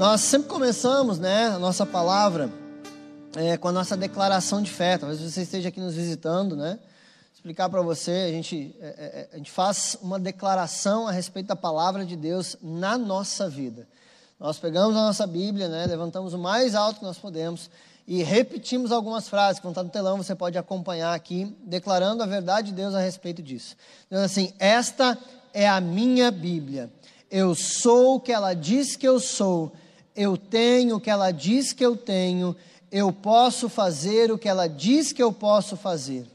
Nós sempre começamos, né, a nossa palavra é, com a nossa declaração de fé. Talvez você esteja aqui nos visitando, né? Explicar para você, a gente, é, é, é, a gente faz uma declaração a respeito da palavra de Deus na nossa vida. Nós pegamos a nossa Bíblia, né, levantamos o mais alto que nós podemos e repetimos algumas frases que vão estar no telão, você pode acompanhar aqui, declarando a verdade de Deus a respeito disso. Então, assim, esta é a minha Bíblia. Eu sou o que ela diz que eu sou eu tenho o que ela diz que eu tenho, eu posso fazer o que ela diz que eu posso fazer.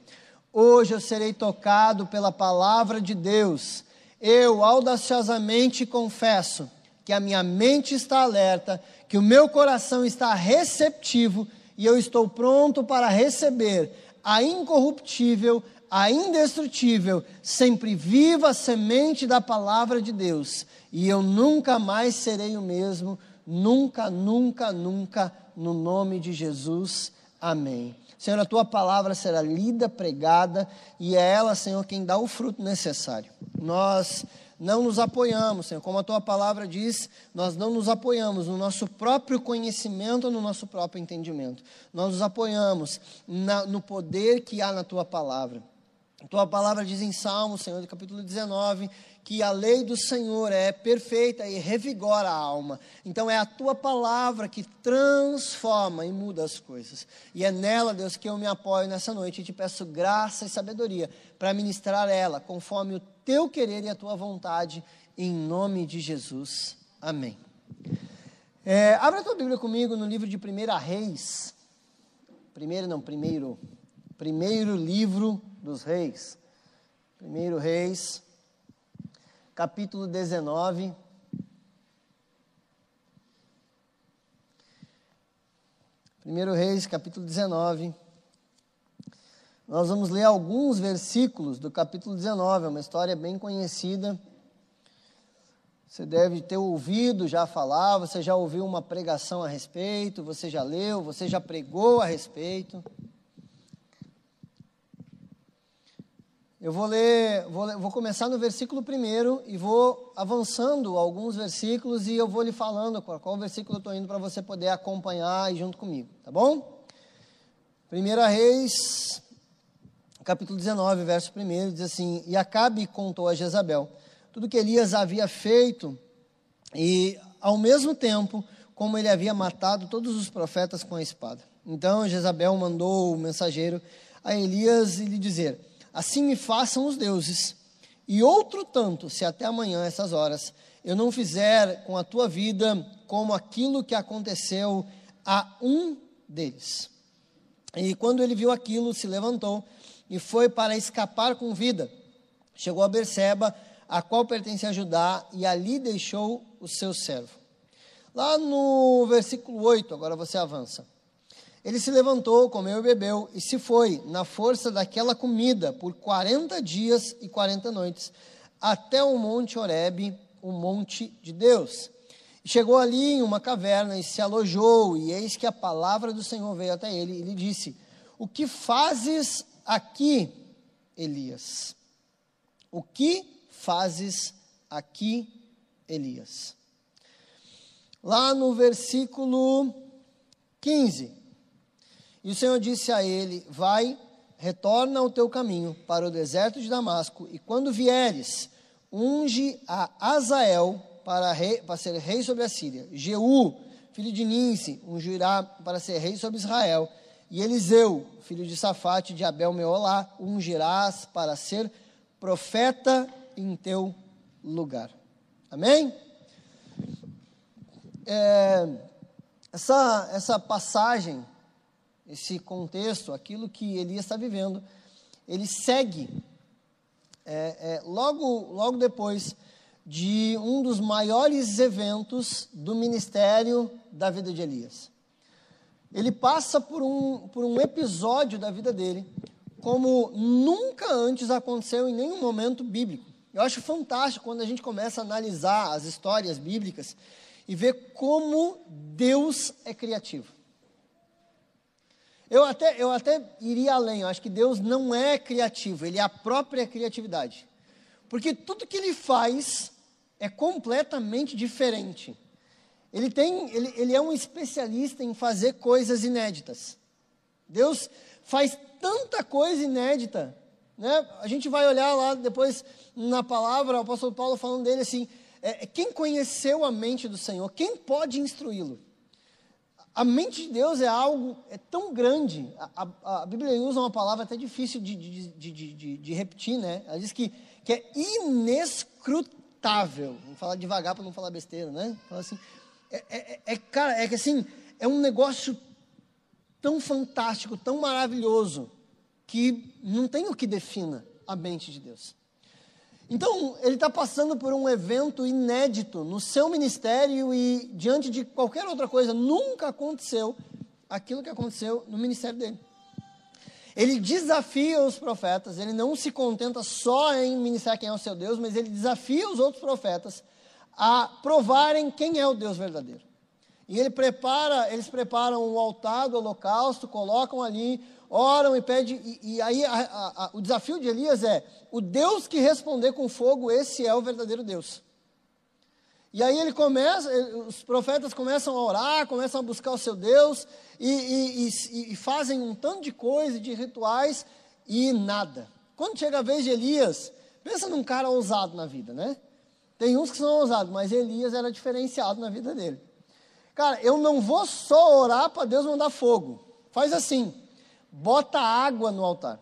Hoje eu serei tocado pela palavra de Deus. Eu audaciosamente confesso que a minha mente está alerta, que o meu coração está receptivo e eu estou pronto para receber a incorruptível, a indestrutível, sempre viva semente da palavra de Deus. E eu nunca mais serei o mesmo Nunca, nunca, nunca, no nome de Jesus. Amém. Senhor, a tua palavra será lida, pregada, e é ela, Senhor, quem dá o fruto necessário. Nós não nos apoiamos, Senhor, como a tua palavra diz, nós não nos apoiamos no nosso próprio conhecimento, no nosso próprio entendimento. Nós nos apoiamos na, no poder que há na tua palavra. A tua palavra diz em Salmo, Senhor, capítulo 19, que a lei do Senhor é perfeita e revigora a alma. Então é a tua palavra que transforma e muda as coisas. E é nela, Deus, que eu me apoio nessa noite e te peço graça e sabedoria para ministrar ela conforme o teu querer e a tua vontade, em nome de Jesus. Amém. É, abra a tua Bíblia comigo no livro de 1 Reis. Primeiro, não, primeiro. Primeiro livro dos Reis. Primeiro Reis capítulo 19. Primeiro Reis, capítulo 19. Nós vamos ler alguns versículos do capítulo 19, é uma história bem conhecida. Você deve ter ouvido já falar, você já ouviu uma pregação a respeito, você já leu, você já pregou a respeito. Eu vou ler, vou, ler, vou começar no versículo primeiro e vou avançando alguns versículos e eu vou lhe falando qual, qual versículo eu estou indo para você poder acompanhar junto comigo, tá bom? 1 Reis, capítulo 19, verso 1, diz assim: E Acabe contou a Jezabel tudo que Elias havia feito e, ao mesmo tempo, como ele havia matado todos os profetas com a espada. Então Jezabel mandou o mensageiro a Elias lhe dizer assim me façam os deuses. E outro tanto, se até amanhã, essas horas, eu não fizer com a tua vida como aquilo que aconteceu a um deles. E quando ele viu aquilo, se levantou e foi para escapar com vida. Chegou a Berseba, a qual pertencia a Judá, e ali deixou o seu servo. Lá no versículo 8, agora você avança. Ele se levantou, comeu e bebeu, e se foi, na força daquela comida, por quarenta dias e quarenta noites, até o monte Horebe, o monte de Deus. Chegou ali em uma caverna e se alojou, e eis que a palavra do Senhor veio até ele e lhe disse: O que fazes aqui, Elias? O que fazes aqui, Elias? Lá no versículo 15. E o Senhor disse a ele: Vai, retorna ao teu caminho para o deserto de Damasco, e quando vieres, unge a Azael para, rei, para ser rei sobre a Síria. Jeú, filho de Ninse, ungirá para ser rei sobre Israel. E Eliseu, filho de Safate, de Abel Meolá, ungirás para ser profeta em teu lugar. Amém? É, essa, essa passagem esse contexto, aquilo que Elias está vivendo, ele segue é, é, logo, logo depois de um dos maiores eventos do ministério da vida de Elias. Ele passa por um, por um episódio da vida dele como nunca antes aconteceu em nenhum momento bíblico. Eu acho fantástico quando a gente começa a analisar as histórias bíblicas e ver como Deus é criativo. Eu até, eu até iria além, eu acho que Deus não é criativo, ele é a própria criatividade. Porque tudo que ele faz é completamente diferente. ele, tem, ele, ele é um especialista em fazer coisas inéditas. Deus faz tanta coisa inédita. Né? A gente vai olhar lá depois na palavra, o apóstolo Paulo falando dele assim: é, quem conheceu a mente do Senhor? Quem pode instruí-lo? A mente de Deus é algo é tão grande. A, a, a Bíblia usa uma palavra até difícil de, de, de, de, repetir, né? Ela diz que, que é inescrutável. Vamos falar devagar para não falar besteira, né? Fala assim, é, é, é, cara, é que assim, é um negócio tão fantástico, tão maravilhoso, que não tem o que defina a mente de Deus. Então, ele está passando por um evento inédito no seu ministério e diante de qualquer outra coisa, nunca aconteceu aquilo que aconteceu no ministério dele. Ele desafia os profetas, ele não se contenta só em ministrar quem é o seu Deus, mas ele desafia os outros profetas a provarem quem é o Deus verdadeiro. E ele prepara, eles preparam o altar do holocausto, colocam ali oram e pedem, e, e aí a, a, a, o desafio de Elias é: o Deus que responder com fogo, esse é o verdadeiro Deus. E aí ele começa, os profetas começam a orar, começam a buscar o seu Deus, e, e, e fazem um tanto de coisa, de rituais, e nada. Quando chega a vez de Elias, pensa num cara ousado na vida, né? Tem uns que são ousados, mas Elias era diferenciado na vida dele. Cara, eu não vou só orar para Deus mandar fogo. Faz assim bota água no altar.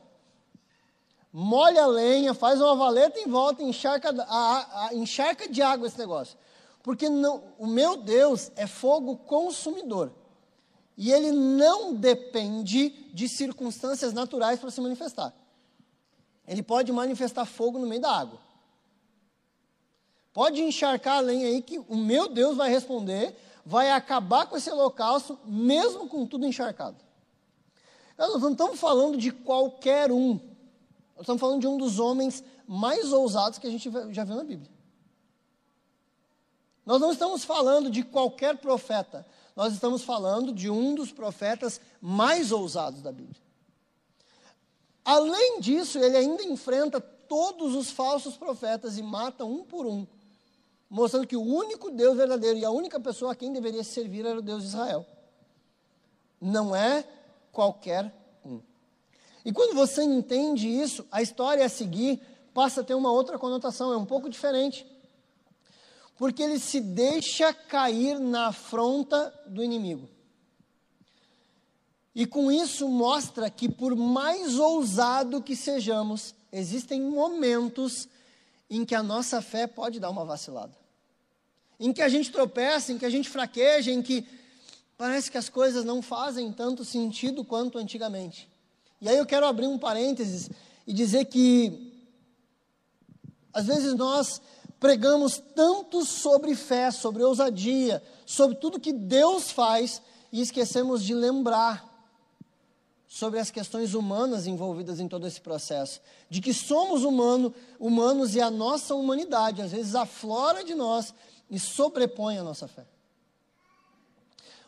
Molha a lenha, faz uma valeta em volta, encharca, a, a, encharca de água esse negócio. Porque não, o meu Deus é fogo consumidor. E ele não depende de circunstâncias naturais para se manifestar. Ele pode manifestar fogo no meio da água. Pode encharcar a lenha aí que o meu Deus vai responder, vai acabar com esse holocausto, mesmo com tudo encharcado. Nós não estamos falando de qualquer um. Nós estamos falando de um dos homens mais ousados que a gente já viu na Bíblia. Nós não estamos falando de qualquer profeta. Nós estamos falando de um dos profetas mais ousados da Bíblia. Além disso, ele ainda enfrenta todos os falsos profetas e mata um por um, mostrando que o único Deus verdadeiro e a única pessoa a quem deveria servir era o Deus de Israel. Não é qualquer um. E quando você entende isso, a história a seguir passa a ter uma outra conotação, é um pouco diferente. Porque ele se deixa cair na afronta do inimigo. E com isso mostra que, por mais ousado que sejamos, existem momentos em que a nossa fé pode dar uma vacilada. Em que a gente tropeça, em que a gente fraqueja, em que parece que as coisas não fazem tanto sentido quanto antigamente. E aí eu quero abrir um parênteses e dizer que às vezes nós pregamos tanto sobre fé, sobre ousadia, sobre tudo que Deus faz e esquecemos de lembrar sobre as questões humanas envolvidas em todo esse processo, de que somos humano, humanos e a nossa humanidade às vezes aflora de nós e sobrepõe a nossa fé.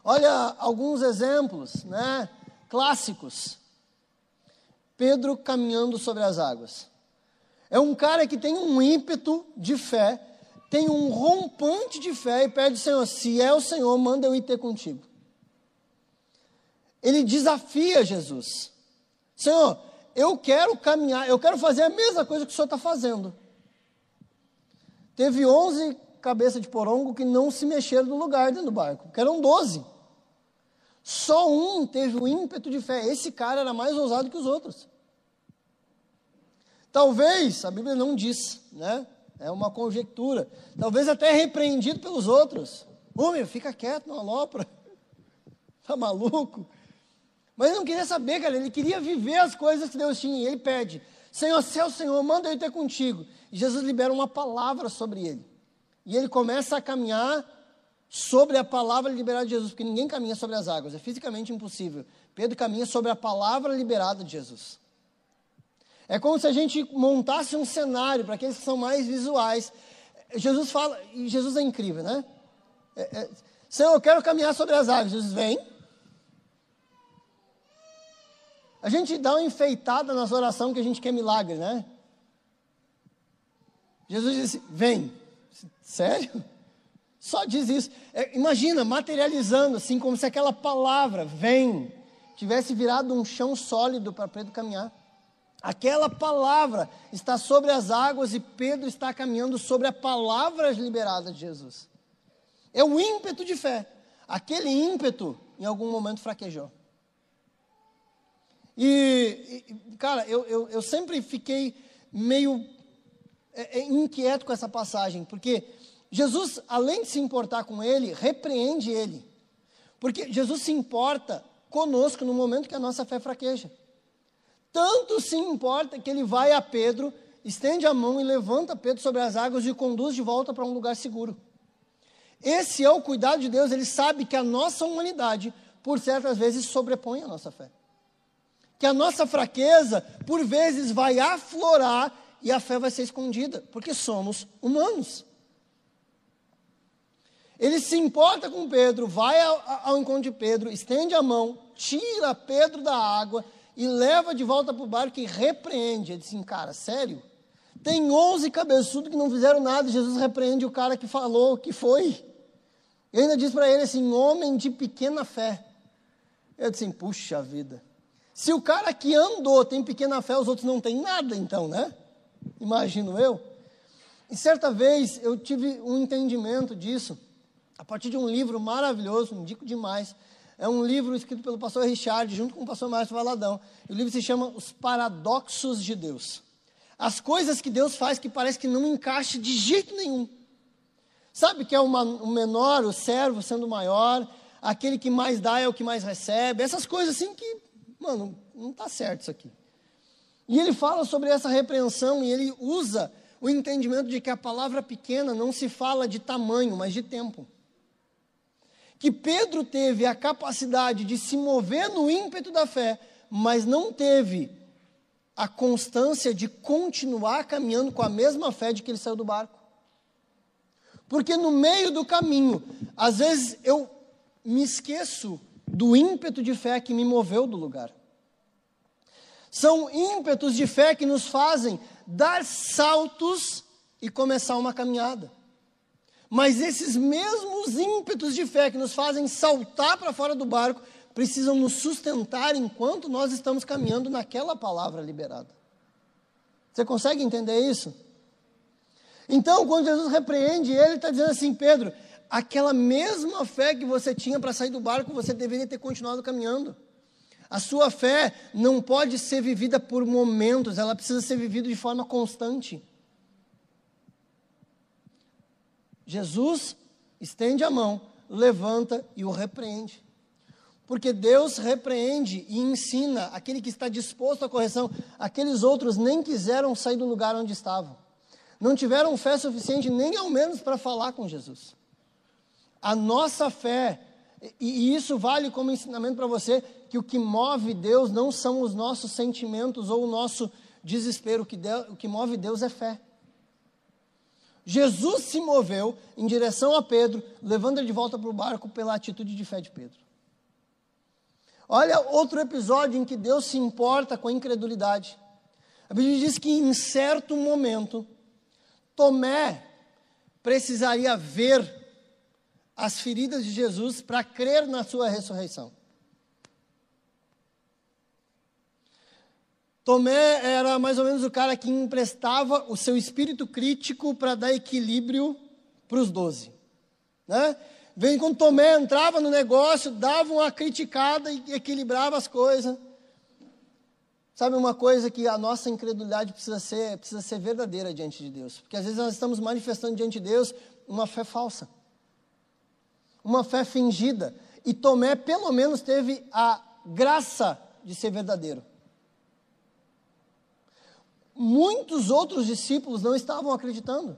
Olha alguns exemplos, né, clássicos. Pedro caminhando sobre as águas. É um cara que tem um ímpeto de fé, tem um rompante de fé e pede, Senhor, se é o Senhor, manda eu ir ter contigo. Ele desafia Jesus. Senhor, eu quero caminhar, eu quero fazer a mesma coisa que o Senhor está fazendo. Teve onze cabeças de porongo que não se mexeram do lugar dentro do barco, que eram doze. Só um teve o ímpeto de fé. Esse cara era mais ousado que os outros. Talvez, a Bíblia não diz, né? É uma conjectura. Talvez até repreendido pelos outros. Ô meu, fica quieto, não alopra. Tá maluco? Mas ele não queria saber, cara. Ele queria viver as coisas que Deus tinha. E ele pede: Senhor, se o Senhor, manda eu ter contigo. E Jesus libera uma palavra sobre ele. E ele começa a caminhar sobre a palavra liberada de Jesus, porque ninguém caminha sobre as águas, é fisicamente impossível. Pedro caminha sobre a palavra liberada de Jesus. É como se a gente montasse um cenário para aqueles que são mais visuais. Jesus fala, e Jesus é incrível, né? É, é, Senhor, eu quero caminhar sobre as águas. Jesus vem. A gente dá uma enfeitada nas orações que a gente quer milagre, né? Jesus disse: Vem. Sério? Só diz isso. É, imagina, materializando, assim, como se aquela palavra, vem, tivesse virado um chão sólido para Pedro caminhar. Aquela palavra está sobre as águas e Pedro está caminhando sobre a palavra liberada de Jesus. É o ímpeto de fé. Aquele ímpeto, em algum momento, fraquejou. E, e cara, eu, eu, eu, sempre fiquei meio é, é, inquieto com essa passagem, porque Jesus, além de se importar com ele, repreende ele. Porque Jesus se importa conosco no momento que a nossa fé fraqueja. Tanto se importa que ele vai a Pedro, estende a mão e levanta Pedro sobre as águas e o conduz de volta para um lugar seguro. Esse é o cuidado de Deus, ele sabe que a nossa humanidade, por certas vezes, sobrepõe a nossa fé. Que a nossa fraqueza, por vezes, vai aflorar e a fé vai ser escondida, porque somos humanos. Ele se importa com Pedro, vai ao, ao, encontro de Pedro, estende a mão, tira Pedro da água e leva de volta para o barco e repreende. Ele disse cara, sério? Tem onze cabeçudos que não fizeram nada, Jesus repreende o cara que falou que foi. E ainda diz para ele assim, homem de pequena fé. Eu disse assim, puxa vida. Se o cara que andou tem pequena fé, os outros não têm nada então, né? Imagino eu. E certa vez eu tive um entendimento disso a partir de um livro maravilhoso, indico demais. É um livro escrito pelo pastor Richard, junto com o pastor Márcio Valadão. o livro se chama Os Paradoxos de Deus. As coisas que Deus faz que parece que não encaixa de jeito nenhum. Sabe que é uma, o menor, o servo sendo maior, aquele que mais dá é o que mais recebe. Essas coisas assim que, mano, não está certo isso aqui. E ele fala sobre essa repreensão e ele usa o entendimento de que a palavra pequena não se fala de tamanho, mas de tempo que Pedro teve a capacidade de se mover no ímpeto da fé, mas não teve a constância de continuar caminhando com a mesma fé de que ele saiu do barco. Porque no meio do caminho, às vezes eu me esqueço do ímpeto de fé que me moveu do lugar. São ímpetos de fé que nos fazem dar saltos e começar uma caminhada. Mas esses mesmos ímpetos de fé que nos fazem saltar para fora do barco precisam nos sustentar enquanto nós estamos caminhando naquela palavra liberada. Você consegue entender isso? Então, quando Jesus repreende ele, está dizendo assim: Pedro, aquela mesma fé que você tinha para sair do barco, você deveria ter continuado caminhando. A sua fé não pode ser vivida por momentos, ela precisa ser vivida de forma constante. Jesus estende a mão, levanta e o repreende. Porque Deus repreende e ensina aquele que está disposto à correção. Aqueles outros nem quiseram sair do lugar onde estavam. Não tiveram fé suficiente, nem ao menos para falar com Jesus. A nossa fé, e isso vale como ensinamento para você, que o que move Deus não são os nossos sentimentos ou o nosso desespero, o que, o que move Deus é fé. Jesus se moveu em direção a Pedro, levando ele de volta para o barco pela atitude de fé de Pedro. Olha outro episódio em que Deus se importa com a incredulidade. A Bíblia diz que em certo momento, Tomé precisaria ver as feridas de Jesus para crer na sua ressurreição. Tomé era mais ou menos o cara que emprestava o seu espírito crítico para dar equilíbrio para os doze. Né? Vem quando Tomé entrava no negócio, dava uma criticada e equilibrava as coisas. Sabe uma coisa que a nossa incredulidade precisa ser, precisa ser verdadeira diante de Deus. Porque às vezes nós estamos manifestando diante de Deus uma fé falsa. Uma fé fingida. E Tomé, pelo menos, teve a graça de ser verdadeiro muitos outros discípulos não estavam acreditando.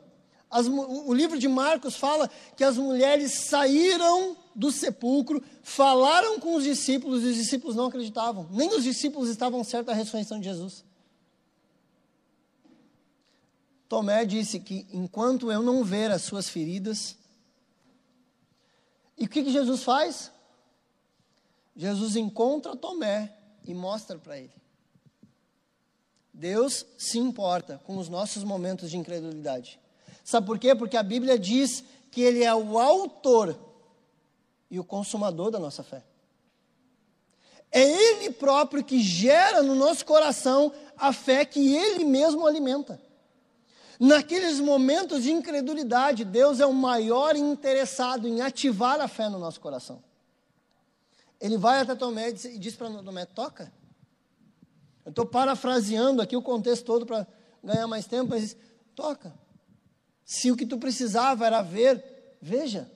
As, o livro de Marcos fala que as mulheres saíram do sepulcro, falaram com os discípulos e os discípulos não acreditavam. Nem os discípulos estavam certos da ressurreição de Jesus. Tomé disse que enquanto eu não ver as suas feridas. E o que, que Jesus faz? Jesus encontra Tomé e mostra para ele. Deus se importa com os nossos momentos de incredulidade. Sabe por quê? Porque a Bíblia diz que Ele é o autor e o consumador da nossa fé. É Ele próprio que gera no nosso coração a fé que Ele mesmo alimenta. Naqueles momentos de incredulidade, Deus é o maior interessado em ativar a fé no nosso coração. Ele vai até Tomé e diz para Tomé: toca. Eu estou parafraseando aqui o contexto todo para ganhar mais tempo, mas toca. Se o que tu precisava era ver, veja.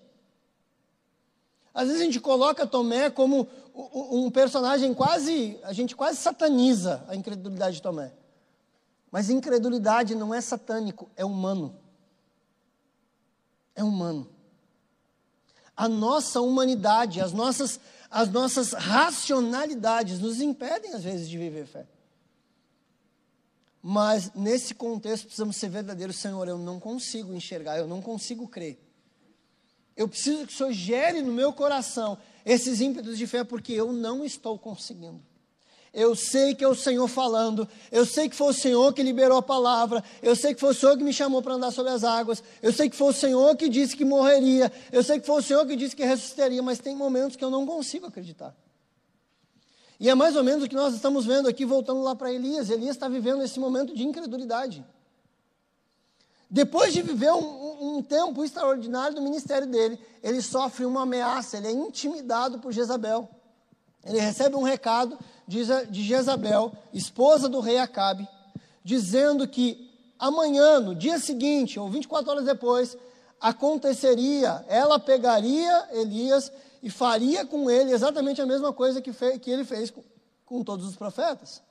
Às vezes a gente coloca Tomé como um personagem quase, a gente quase sataniza a incredulidade de Tomé. Mas incredulidade não é satânico, é humano. É humano. A nossa humanidade, as nossas, as nossas racionalidades nos impedem às vezes de viver fé. Mas nesse contexto precisamos ser verdadeiros, Senhor, eu não consigo enxergar, eu não consigo crer. Eu preciso que o Senhor gere no meu coração esses ímpetos de fé, porque eu não estou conseguindo. Eu sei que é o Senhor falando, eu sei que foi o Senhor que liberou a palavra, eu sei que foi o Senhor que me chamou para andar sobre as águas, eu sei que foi o Senhor que disse que morreria, eu sei que foi o Senhor que disse que ressuscitaria, mas tem momentos que eu não consigo acreditar. E é mais ou menos o que nós estamos vendo aqui, voltando lá para Elias. Elias está vivendo esse momento de incredulidade. Depois de viver um, um, tempo extraordinário do ministério dele, ele sofre uma ameaça, ele é intimidado por Jezabel. Ele recebe um recado de, de Jezabel, esposa do rei Acabe, dizendo que amanhã, no dia seguinte, ou 24 horas depois, aconteceria, ela pegaria Elias e faria com ele exatamente a mesma coisa que, fez, que ele fez com, com todos os profetas.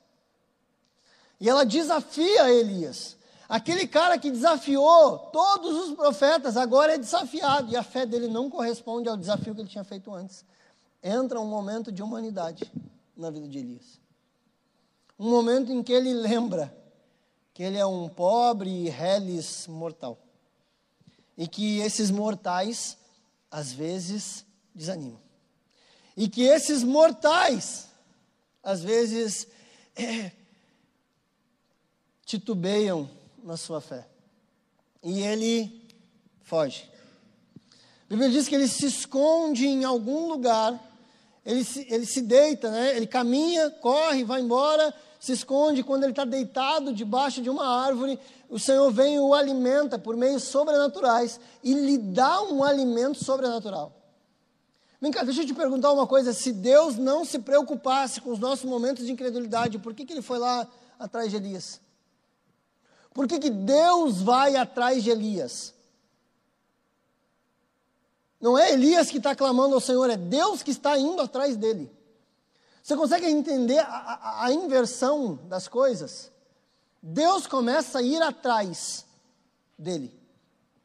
E ela desafia Elias. Aquele cara que desafiou todos os profetas agora é desafiado e a fé dele não corresponde ao desafio que ele tinha feito antes. Entra um momento de humanidade na vida de Elias. Um momento em que ele lembra que ele é um pobre e reles mortal. E que esses mortais, às vezes, desanimam. E que esses mortais, às vezes, é, titubeiam na sua fé. E ele foge. A Bíblia diz que ele se esconde em algum lugar, ele se, ele se deita, né? ele caminha, corre, vai embora, se esconde. Quando ele está deitado debaixo de uma árvore, o Senhor vem e o alimenta por meios sobrenaturais e lhe dá um alimento sobrenatural. Vem cá, deixa eu te perguntar uma coisa: se Deus não se preocupasse com os nossos momentos de incredulidade, por que, que ele foi lá atrás de Elias? Por que, que Deus vai atrás de Elias? Não é Elias que está clamando ao Senhor, é Deus que está indo atrás dele. Você consegue entender a, a, a inversão das coisas? Deus começa a ir atrás dele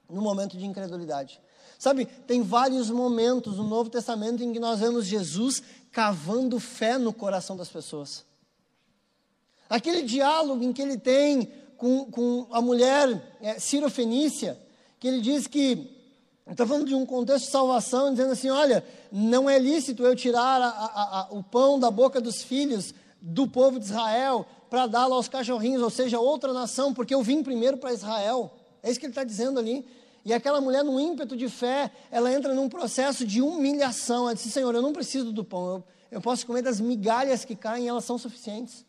no momento de incredulidade. Sabe, tem vários momentos no Novo Testamento em que nós vemos Jesus cavando fé no coração das pessoas. Aquele diálogo em que ele tem com, com a mulher é, Fenícia, que ele diz que está falando de um contexto de salvação, dizendo assim: olha, não é lícito eu tirar a, a, a, o pão da boca dos filhos do povo de Israel para dá-lo aos cachorrinhos, ou seja, outra nação, porque eu vim primeiro para Israel. É isso que ele está dizendo ali. E aquela mulher, num ímpeto de fé, ela entra num processo de humilhação. Ela diz: Senhor, eu não preciso do pão, eu, eu posso comer das migalhas que caem, elas são suficientes.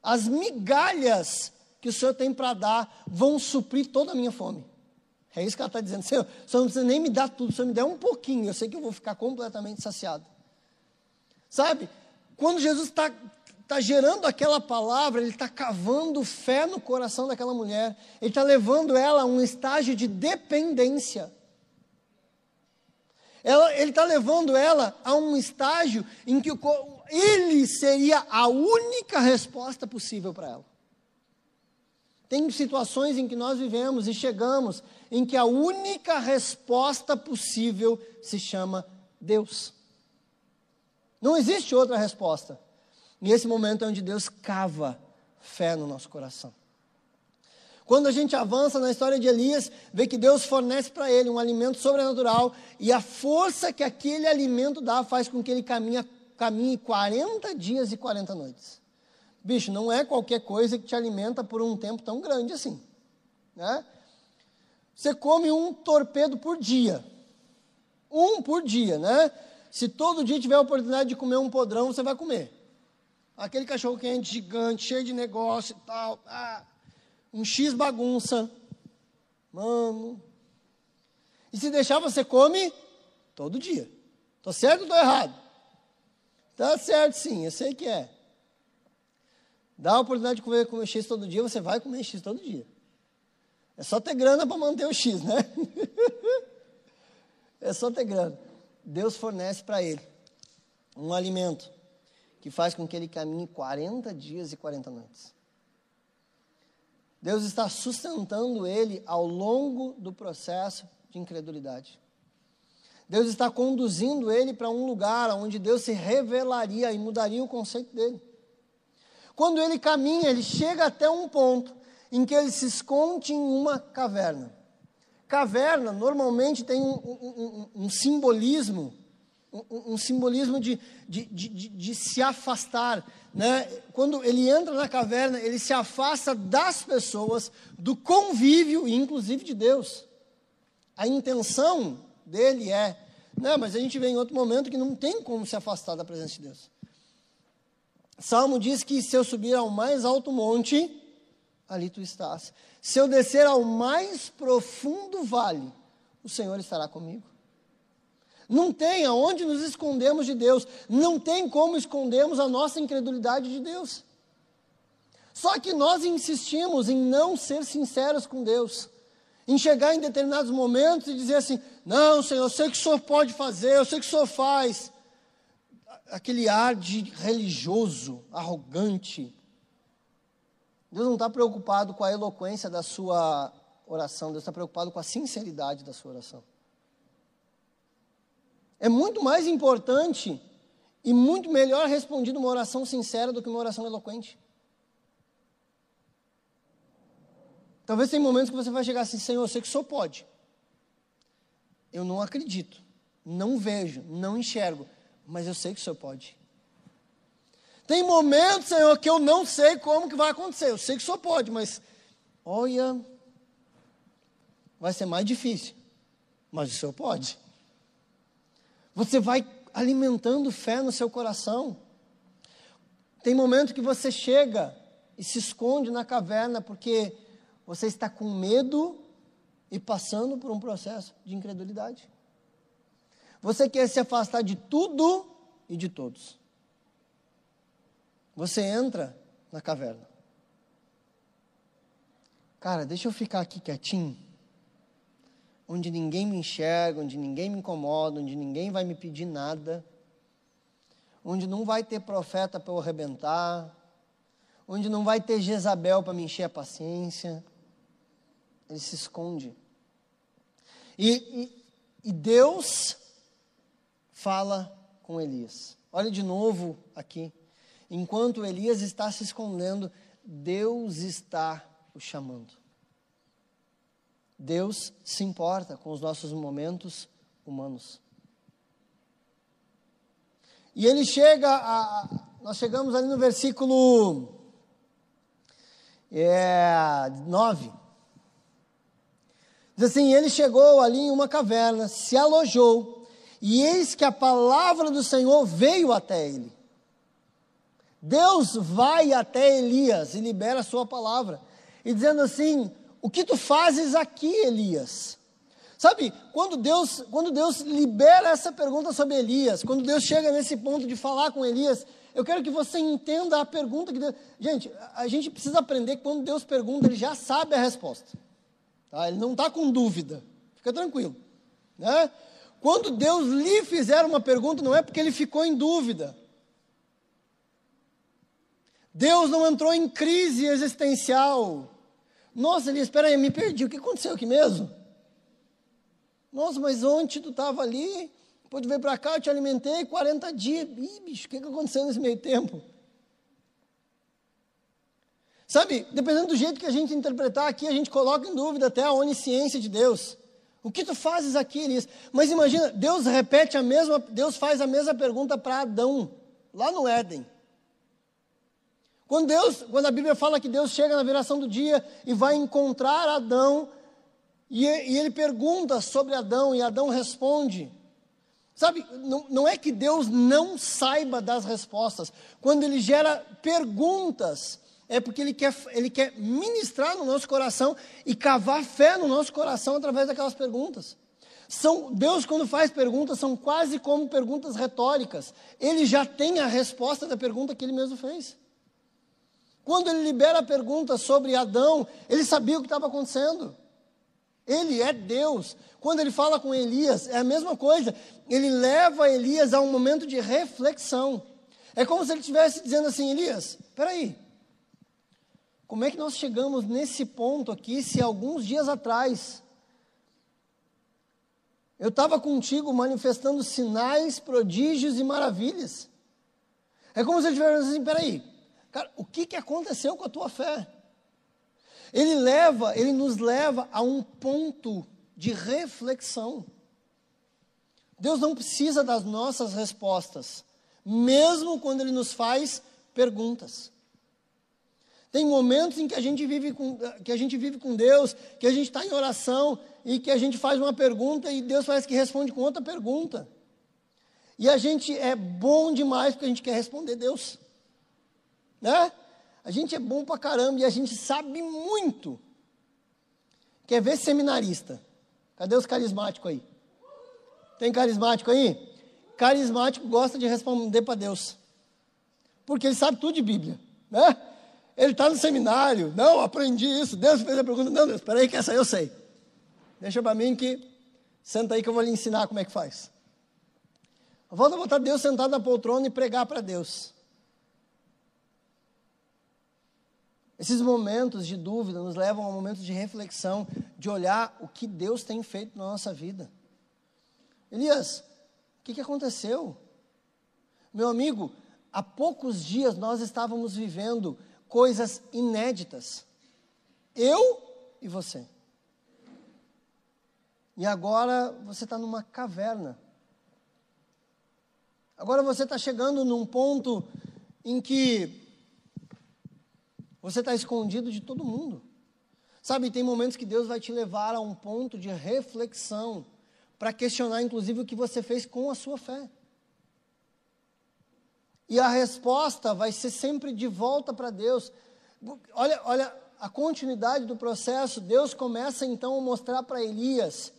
As migalhas que o Senhor tem para dar vão suprir toda a minha fome. É isso que ela está dizendo. Senhor, o Senhor não precisa nem me dar tudo, o Senhor me der um pouquinho, eu sei que eu vou ficar completamente saciado. Sabe? Quando Jesus está tá gerando aquela palavra, ele está cavando fé no coração daquela mulher, ele está levando ela a um estágio de dependência. Ela, ele está levando ela a um estágio em que o, ele seria a única resposta possível para ela. Tem situações em que nós vivemos e chegamos em que a única resposta possível se chama Deus. Não existe outra resposta. E esse momento é onde Deus cava fé no nosso coração. Quando a gente avança na história de Elias, vê que Deus fornece para ele um alimento sobrenatural e a força que aquele alimento dá faz com que ele caminhe caminhe 40 dias e 40 noites. Bicho, não é qualquer coisa que te alimenta por um tempo tão grande assim. Né? Você come um torpedo por dia. Um por dia, né? Se todo dia tiver a oportunidade de comer um podrão, você vai comer. Aquele cachorro quente gigante, cheio de negócio e tal. Ah, um X bagunça. Mano. E se deixar, você come todo dia. Tô certo ou tô errado? Tá certo sim, eu sei que é. Dá a oportunidade de comer, comer X todo dia, você vai comer X todo dia. É só ter grana para manter o X, né? é só ter grana. Deus fornece para ele um alimento que faz com que ele caminhe 40 dias e 40 noites. Deus está sustentando ele ao longo do processo de incredulidade. Deus está conduzindo ele para um lugar onde Deus se revelaria e mudaria o conceito dele. Quando ele caminha, ele chega até um ponto em que ele se esconde em uma caverna. Caverna normalmente tem um, um, um, um simbolismo, um, simbolismo de, de, de, de, se afastar. Né? Quando ele entra na caverna, ele se afasta das pessoas, do convívio, inclusive de Deus. A intenção dele é, não, mas a gente vê em outro momento que não tem como se afastar da presença de Deus. Salmo diz que se eu subir ao mais alto monte, ali tu estás. Se eu descer ao mais profundo vale, o Senhor estará comigo. Não tem aonde nos escondemos de Deus, não tem como escondermos a nossa incredulidade de Deus. Só que nós insistimos em não ser sinceros com Deus, em chegar em determinados momentos e dizer assim: Não, Senhor, eu sei que o Senhor pode fazer, eu sei que o Senhor faz, aquele ar de religioso, arrogante. Deus não está preocupado com a eloquência da sua oração, Deus está preocupado com a sinceridade da sua oração. É muito mais importante e muito melhor respondida uma oração sincera do que uma oração eloquente. Talvez tenha momentos que você vai chegar assim, Senhor, eu sei que o Senhor pode. Eu não acredito, não vejo, não enxergo, mas eu sei que o Senhor pode. Tem momentos, Senhor, que eu não sei como que vai acontecer. Eu sei que o Senhor pode, mas olha, vai ser mais difícil. Mas o Senhor pode. Você vai alimentando fé no seu coração. Tem momento que você chega e se esconde na caverna porque você está com medo e passando por um processo de incredulidade. Você quer se afastar de tudo e de todos. Você entra na caverna. Cara, deixa eu ficar aqui quietinho, onde ninguém me enxerga, onde ninguém me incomoda, onde ninguém vai me pedir nada, onde não vai ter profeta para eu arrebentar, onde não vai ter Jezabel para me encher a paciência. Ele se esconde. E, e, e Deus fala com Elias. Olha de novo aqui. Enquanto Elias está se escondendo, Deus está o chamando. Deus se importa com os nossos momentos humanos. E ele chega a. Nós chegamos ali no versículo é, 9. Diz assim: Ele chegou ali em uma caverna, se alojou e eis que a palavra do Senhor veio até ele. Deus vai até Elias e libera a sua palavra, e dizendo assim: O que tu fazes aqui, Elias? Sabe, quando Deus, quando Deus libera essa pergunta sobre Elias, quando Deus chega nesse ponto de falar com Elias, eu quero que você entenda a pergunta que Deus. Gente, a gente precisa aprender que quando Deus pergunta, ele já sabe a resposta. Tá? Ele não está com dúvida. Fica tranquilo. Né? Quando Deus lhe fizer uma pergunta, não é porque ele ficou em dúvida. Deus não entrou em crise existencial. Nossa, ele espera aí, me perdi. O que aconteceu aqui mesmo? Nossa, mas ontem tu estava ali, depois tu veio para cá, eu te alimentei 40 dias. Ih, bicho, o que, que aconteceu nesse meio tempo? Sabe, dependendo do jeito que a gente interpretar aqui, a gente coloca em dúvida até a onisciência de Deus. O que tu fazes aqui, Elias? Mas imagina, Deus repete a mesma, Deus faz a mesma pergunta para Adão, lá no Éden. Quando Deus, quando a Bíblia fala que Deus chega na viração do dia e vai encontrar Adão, E, e ele pergunta sobre Adão, e Adão responde. Sabe, não, não é que Deus não saiba das respostas. Quando ele gera perguntas, é porque ele quer, ele quer ministrar no nosso coração e cavar fé no nosso coração através daquelas perguntas. São, Deus, quando faz perguntas, são quase como perguntas retóricas. Ele já tem a resposta da pergunta que ele mesmo fez. Quando ele libera a pergunta sobre Adão, ele sabia o que estava acontecendo. Ele é Deus. Quando ele fala com Elias, é a mesma coisa. Ele leva Elias a um momento de reflexão. É como se ele estivesse dizendo assim: Elias, peraí. Como é que nós chegamos nesse ponto aqui se alguns dias atrás eu estava contigo manifestando sinais, prodígios e maravilhas? É como se ele estivesse assim: peraí, cara, o que, que aconteceu com a tua fé? Ele leva, ele nos leva a um ponto de reflexão. Deus não precisa das nossas respostas, mesmo quando ele nos faz perguntas. Tem momentos em que a gente vive com, que a gente vive com Deus, que a gente está em oração e que a gente faz uma pergunta e Deus parece que responde com outra pergunta. E a gente é bom demais porque a gente quer responder Deus. Né? A gente é bom pra caramba e a gente sabe muito. Quer ver seminarista? Cadê os carismáticos aí? Tem carismático aí? Carismático gosta de responder para Deus. Porque ele sabe tudo de Bíblia, né? Ele está no seminário. Não, aprendi isso. Deus fez a pergunta. Não, Deus, espera aí que essa eu sei. Deixa para mim que senta aí que eu vou lhe ensinar como é que faz. Volta a botar Deus sentado na poltrona e pregar para Deus. Esses momentos de dúvida nos levam a momentos de reflexão, de olhar o que Deus tem feito na nossa vida. Elias, o que, que aconteceu? Meu amigo, há poucos dias nós estávamos vivendo coisas inéditas. Eu e você. E agora você está numa caverna. Agora você está chegando num ponto em que você está escondido de todo mundo. Sabe, tem momentos que Deus vai te levar a um ponto de reflexão, para questionar, inclusive, o que você fez com a sua fé. E a resposta vai ser sempre de volta para Deus. Olha, olha a continuidade do processo. Deus começa então a mostrar para Elias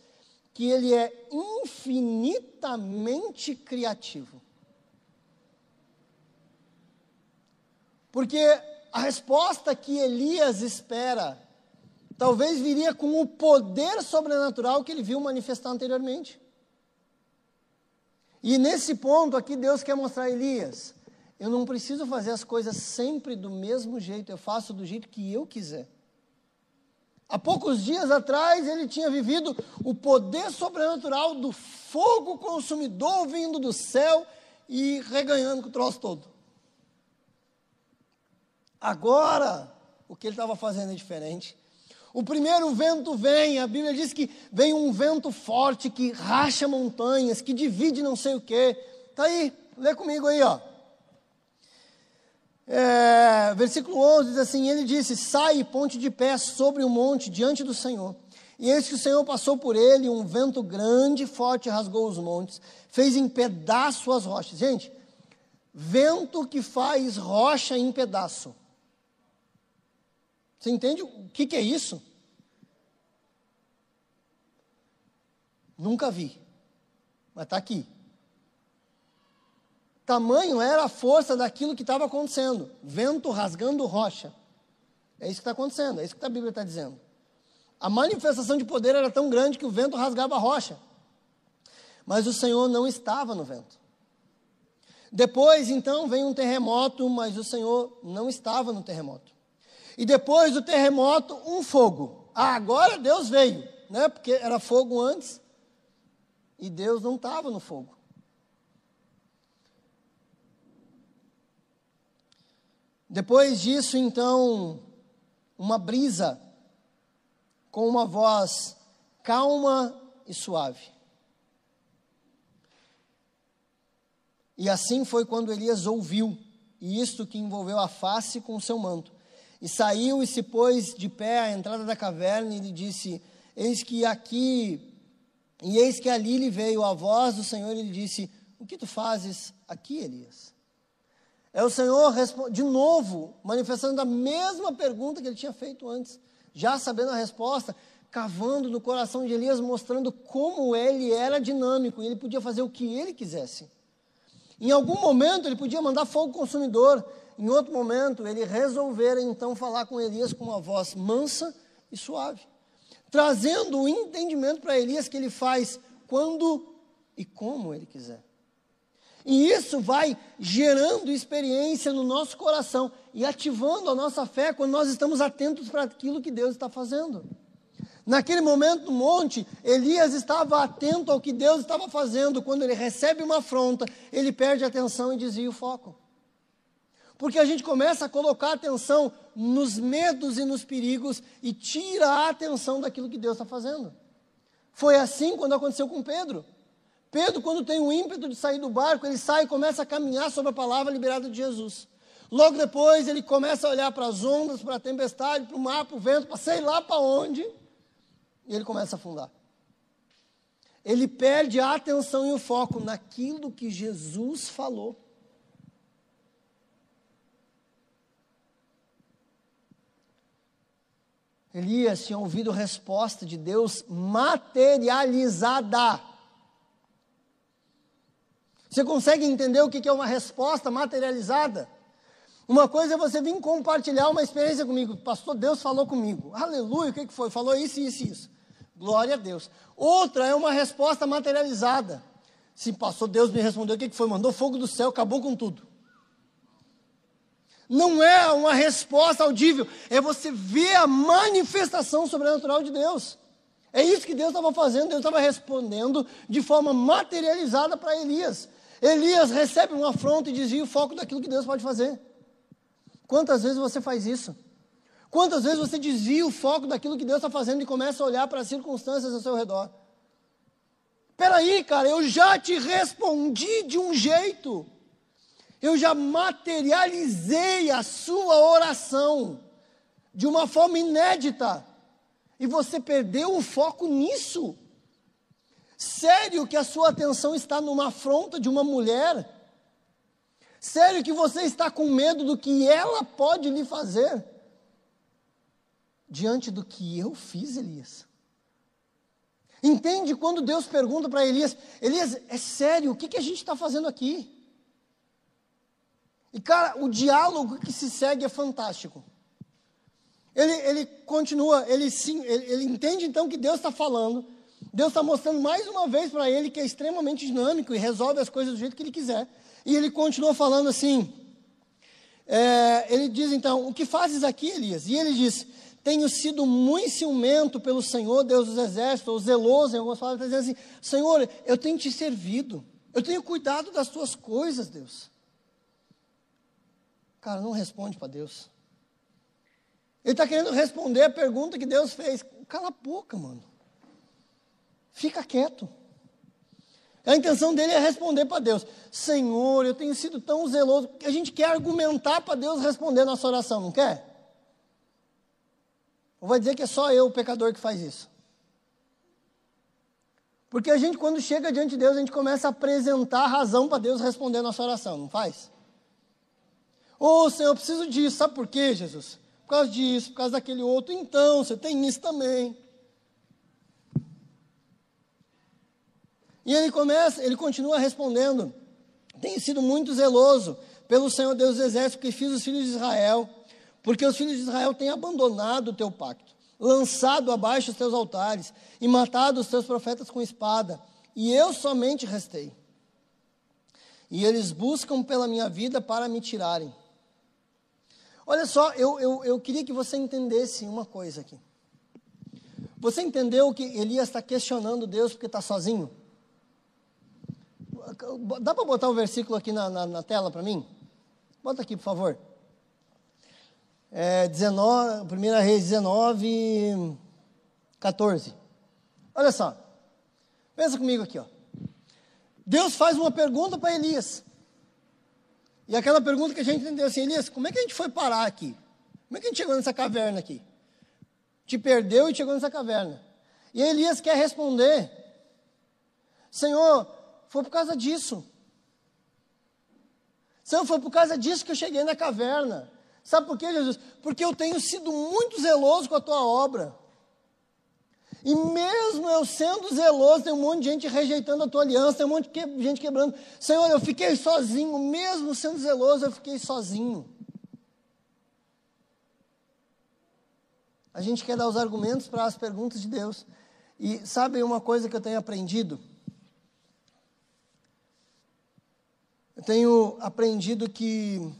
que ele é infinitamente criativo. Porque a resposta que Elias espera talvez viria com o poder sobrenatural que ele viu manifestar anteriormente. E nesse ponto aqui Deus quer mostrar a Elias, eu não preciso fazer as coisas sempre do mesmo jeito, eu faço do jeito que eu quiser. Há poucos dias atrás ele tinha vivido o poder sobrenatural do fogo consumidor vindo do céu e reganhando com o troço todo. Agora, o que ele estava fazendo é diferente. O primeiro vento vem, a Bíblia diz que vem um vento forte que racha montanhas, que divide não sei o quê. Está aí, lê comigo aí, ó. É, versículo 11 diz assim: Ele disse: Sai, ponte de pé sobre o monte diante do Senhor. E eis que o Senhor passou por ele, um vento grande e forte rasgou os montes, fez em pedaço as rochas. Gente, vento que faz rocha em pedaço. Você entende o que, que é isso? Nunca vi, mas está aqui. Tamanho era a força daquilo que estava acontecendo. Vento rasgando rocha. É isso que está acontecendo, é isso que a Bíblia está dizendo. A manifestação de poder era tão grande que o vento rasgava a rocha. Mas o Senhor não estava no vento. Depois, então, vem um terremoto, mas o Senhor não estava no terremoto. E depois do terremoto, um fogo. Ah, agora Deus veio, né? Porque era fogo antes e Deus não estava no fogo. Depois disso, então, uma brisa com uma voz calma e suave. E assim foi quando Elias ouviu, e isto que envolveu a face com o seu manto. E saiu e se pôs de pé à entrada da caverna e lhe disse: Eis que aqui, e eis que ali lhe veio a voz do Senhor e lhe disse: O que tu fazes aqui, Elias? É o Senhor, de novo, manifestando a mesma pergunta que ele tinha feito antes, já sabendo a resposta, cavando no coração de Elias, mostrando como ele era dinâmico e ele podia fazer o que ele quisesse. Em algum momento ele podia mandar fogo consumidor, em outro momento ele resolvera então falar com Elias com uma voz mansa e suave, trazendo o entendimento para Elias que ele faz quando e como ele quiser. E isso vai gerando experiência no nosso coração e ativando a nossa fé quando nós estamos atentos para aquilo que Deus está fazendo. Naquele momento no monte, Elias estava atento ao que Deus estava fazendo. Quando ele recebe uma afronta, ele perde a atenção e desvia o foco. Porque a gente começa a colocar atenção nos medos e nos perigos e tira a atenção daquilo que Deus está fazendo. Foi assim quando aconteceu com Pedro. Pedro, quando tem o ímpeto de sair do barco, ele sai e começa a caminhar sobre a palavra liberada de Jesus. Logo depois, ele começa a olhar para as ondas, para a tempestade, para o mar, para o vento, para sei lá para onde, e ele começa a afundar. Ele perde a atenção e o foco naquilo que Jesus falou. Elias tinha ouvido resposta de Deus materializada. Você consegue entender o que é uma resposta materializada? Uma coisa é você vir compartilhar uma experiência comigo. Pastor, Deus falou comigo. Aleluia, o que foi? Falou isso, isso isso. Glória a Deus. Outra é uma resposta materializada. Sim, pastor, Deus me respondeu. O que foi? Mandou fogo do céu, acabou com tudo. Não é uma resposta audível, é você ver a manifestação sobrenatural de Deus. É isso que Deus estava fazendo, Deus estava respondendo de forma materializada para Elias. Elias recebe uma afronta e desvia o foco daquilo que Deus pode fazer. Quantas vezes você faz isso? Quantas vezes você desvia o foco daquilo que Deus está fazendo e começa a olhar para as circunstâncias ao seu redor? Peraí, cara, eu já te respondi de um jeito. Eu já materializei a sua oração de uma forma inédita. E você perdeu o foco nisso. Sério que a sua atenção está numa afronta de uma mulher? Sério que você está com medo do que ela pode lhe fazer? Diante do que eu fiz, Elias. Entende quando Deus pergunta para Elias: Elias, é sério, o que, que a gente está fazendo aqui? E cara, o diálogo que se segue é fantástico. Ele, ele continua, ele, sim, ele, ele entende então que Deus está falando, Deus está mostrando mais uma vez para ele que é extremamente dinâmico e resolve as coisas do jeito que ele quiser. E ele continua falando assim. É, ele diz então: O que fazes aqui, Elias? E ele diz: Tenho sido muito ciumento pelo Senhor, Deus dos exércitos, ou zeloso, em algumas palavras, está dizendo assim: Senhor, eu tenho te servido, eu tenho cuidado das tuas coisas, Deus. Cara, não responde para Deus. Ele está querendo responder a pergunta que Deus fez. Cala a boca, mano. Fica quieto. A intenção dele é responder para Deus: Senhor, eu tenho sido tão zeloso. A gente quer argumentar para Deus responder nossa oração, não quer? Ou vai dizer que é só eu, o pecador, que faz isso? Porque a gente, quando chega diante de Deus, a gente começa a apresentar a razão para Deus responder nossa oração, não faz? Ô oh, Senhor, eu preciso disso, sabe por quê, Jesus? Por causa disso, por causa daquele outro. Então, você tem isso também. E ele começa, ele continua respondendo: Tenho sido muito zeloso pelo Senhor Deus dos Exércitos que fiz os filhos de Israel, porque os filhos de Israel têm abandonado o teu pacto, lançado abaixo os teus altares e matado os teus profetas com espada, e eu somente restei. E eles buscam pela minha vida para me tirarem. Olha só, eu, eu, eu queria que você entendesse uma coisa aqui. Você entendeu que Elias está questionando Deus porque está sozinho? Dá para botar o versículo aqui na, na, na tela para mim? Bota aqui, por favor. É 19, 1 Reis 19, 14. Olha só. Pensa comigo aqui, ó. Deus faz uma pergunta para Elias. E aquela pergunta que a gente entendeu assim, Elias, como é que a gente foi parar aqui? Como é que a gente chegou nessa caverna aqui? Te perdeu e chegou nessa caverna. E Elias quer responder: Senhor, foi por causa disso. Senhor, foi por causa disso que eu cheguei na caverna. Sabe por quê, Jesus? Porque eu tenho sido muito zeloso com a tua obra. E mesmo eu sendo zeloso, tem um monte de gente rejeitando a tua aliança, tem um monte de gente quebrando. Senhor, eu fiquei sozinho, mesmo sendo zeloso, eu fiquei sozinho. A gente quer dar os argumentos para as perguntas de Deus. E sabe uma coisa que eu tenho aprendido? Eu tenho aprendido que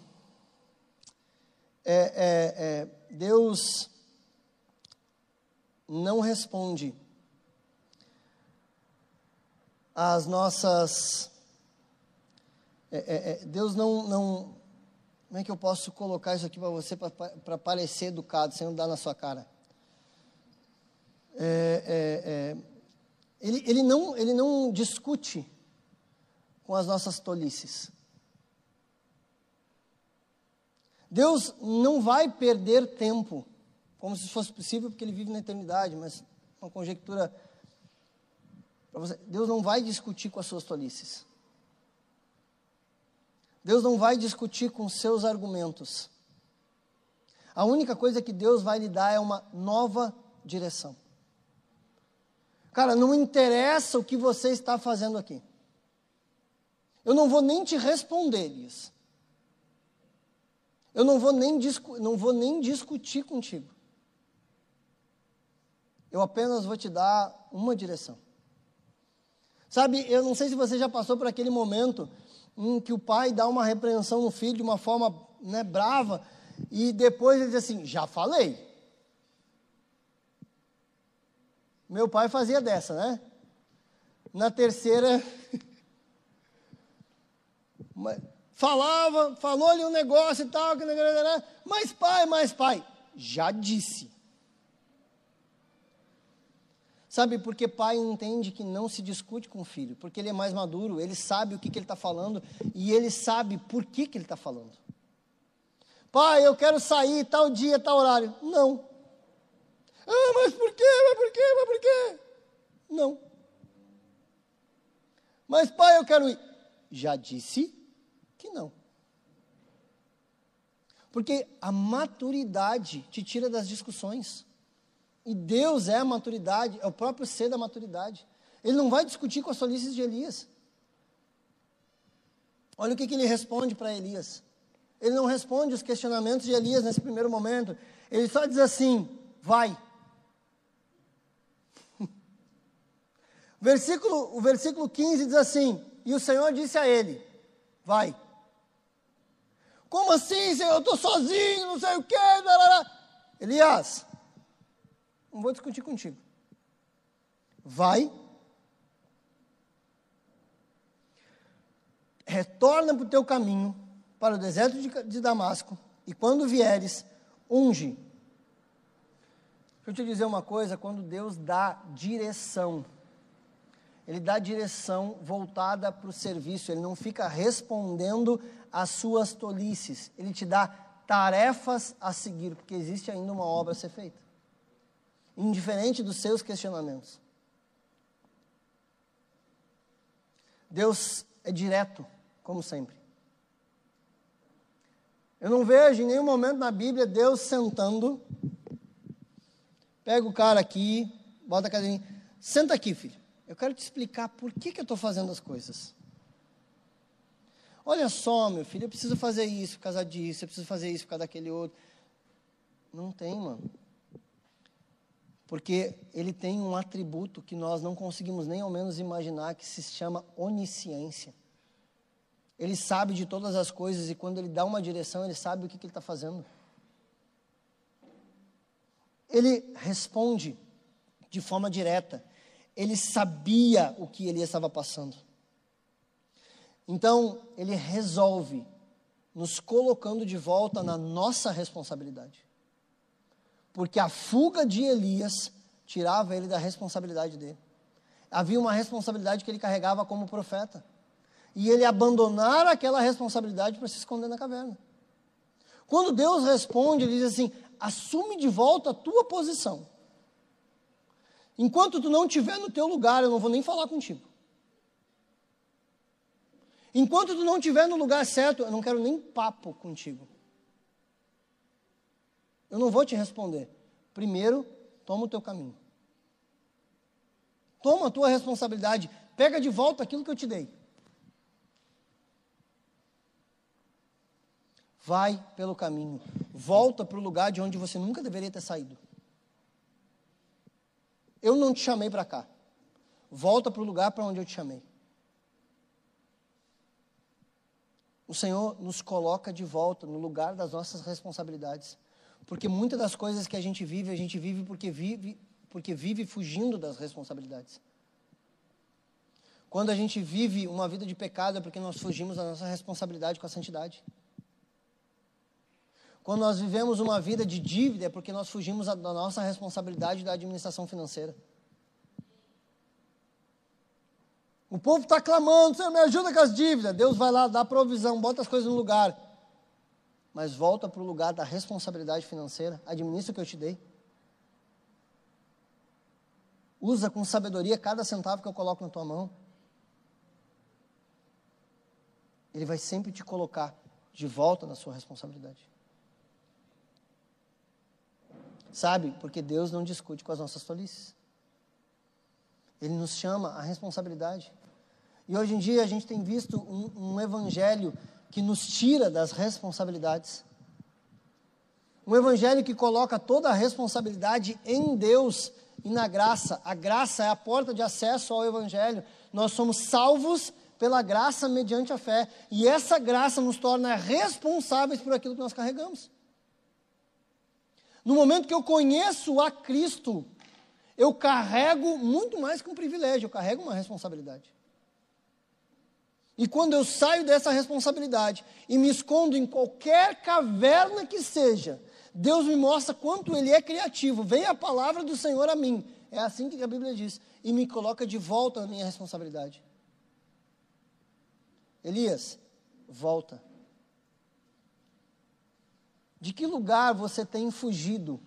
é, é, é, Deus não responde às nossas. É, é, é, Deus não, não. Como é que eu posso colocar isso aqui para você para parecer educado, sem dar na sua cara? ele, ele, não, ele não discute com as nossas tolices. Deus não vai perder tempo, como se fosse possível, porque Ele vive na eternidade, mas uma conjectura você. Deus não vai discutir com as suas tolices. Deus não vai discutir com seus argumentos. A única coisa que Deus vai lhe dar é uma nova direção. Cara, não interessa o que você está fazendo aqui. Eu não vou nem te responder isso. Eu não vou nem, não vou nem discutir contigo. Eu apenas vou te dar uma direção. Sabe, eu não sei se você já passou por aquele momento em que o pai dá uma repreensão no filho de uma forma né, brava e depois ele diz assim: Já falei. Meu pai fazia dessa, né? Na terceira. falava, falou ali um negócio e tal, mas pai, mas pai, já disse. Sabe, porque pai entende que não se discute com o filho, porque ele é mais maduro, ele sabe o que, que ele está falando e ele sabe por que, que ele está falando. Pai, eu quero sair tal dia, tal horário. Não. Ah, mas por quê? Mas por quê? Mas por quê? Não. Mas pai, eu quero ir. Já disse que não. Porque a maturidade te tira das discussões. E Deus é a maturidade, é o próprio ser da maturidade. Ele não vai discutir com as solícitas de Elias. Olha o que, que ele responde para Elias. Ele não responde os questionamentos de Elias nesse primeiro momento. Ele só diz assim: vai. versículo, o versículo 15 diz assim: E o Senhor disse a ele: Vai. Como assim, Senhor? Eu estou sozinho, não sei o quê. Elias, não vou discutir contigo. Vai. Retorna para o teu caminho, para o deserto de, de Damasco, e quando vieres, unge. Deixa eu te dizer uma coisa: quando Deus dá direção, ele dá direção voltada para o serviço, ele não fica respondendo às suas tolices, ele te dá tarefas a seguir, porque existe ainda uma obra a ser feita, indiferente dos seus questionamentos. Deus é direto, como sempre. Eu não vejo em nenhum momento na Bíblia Deus sentando, pega o cara aqui, bota a cadeirinha, senta aqui, filho. Eu quero te explicar por que, que eu estou fazendo as coisas. Olha só, meu filho, eu preciso fazer isso por causa disso, eu preciso fazer isso por causa daquele outro. Não tem, mano. Porque ele tem um atributo que nós não conseguimos nem ao menos imaginar, que se chama onisciência. Ele sabe de todas as coisas e quando ele dá uma direção, ele sabe o que, que ele está fazendo. Ele responde de forma direta ele sabia o que ele estava passando. Então, ele resolve nos colocando de volta na nossa responsabilidade. Porque a fuga de Elias tirava ele da responsabilidade dele. Havia uma responsabilidade que ele carregava como profeta. E ele abandonar aquela responsabilidade para se esconder na caverna. Quando Deus responde, ele diz assim: assume de volta a tua posição. Enquanto tu não estiver no teu lugar, eu não vou nem falar contigo. Enquanto tu não estiver no lugar certo, eu não quero nem papo contigo. Eu não vou te responder. Primeiro, toma o teu caminho. Toma a tua responsabilidade. Pega de volta aquilo que eu te dei. Vai pelo caminho. Volta para o lugar de onde você nunca deveria ter saído. Eu não te chamei para cá. Volta para o lugar para onde eu te chamei. O Senhor nos coloca de volta no lugar das nossas responsabilidades. Porque muitas das coisas que a gente vive, a gente vive porque vive, porque vive fugindo das responsabilidades. Quando a gente vive uma vida de pecado é porque nós fugimos da nossa responsabilidade com a santidade. Quando nós vivemos uma vida de dívida é porque nós fugimos da nossa responsabilidade da administração financeira. O povo está clamando, Senhor, me ajuda com as dívidas. Deus vai lá, dá provisão, bota as coisas no lugar. Mas volta para o lugar da responsabilidade financeira. Administra o que eu te dei. Usa com sabedoria cada centavo que eu coloco na tua mão. Ele vai sempre te colocar de volta na sua responsabilidade. Sabe? Porque Deus não discute com as nossas tolices. Ele nos chama à responsabilidade. E hoje em dia a gente tem visto um, um evangelho que nos tira das responsabilidades. Um evangelho que coloca toda a responsabilidade em Deus e na graça. A graça é a porta de acesso ao evangelho. Nós somos salvos pela graça mediante a fé. E essa graça nos torna responsáveis por aquilo que nós carregamos. No momento que eu conheço a Cristo, eu carrego muito mais que um privilégio, eu carrego uma responsabilidade. E quando eu saio dessa responsabilidade e me escondo em qualquer caverna que seja, Deus me mostra quanto Ele é criativo. Vem a palavra do Senhor a mim. É assim que a Bíblia diz. E me coloca de volta na minha responsabilidade. Elias, volta. De que lugar você tem fugido?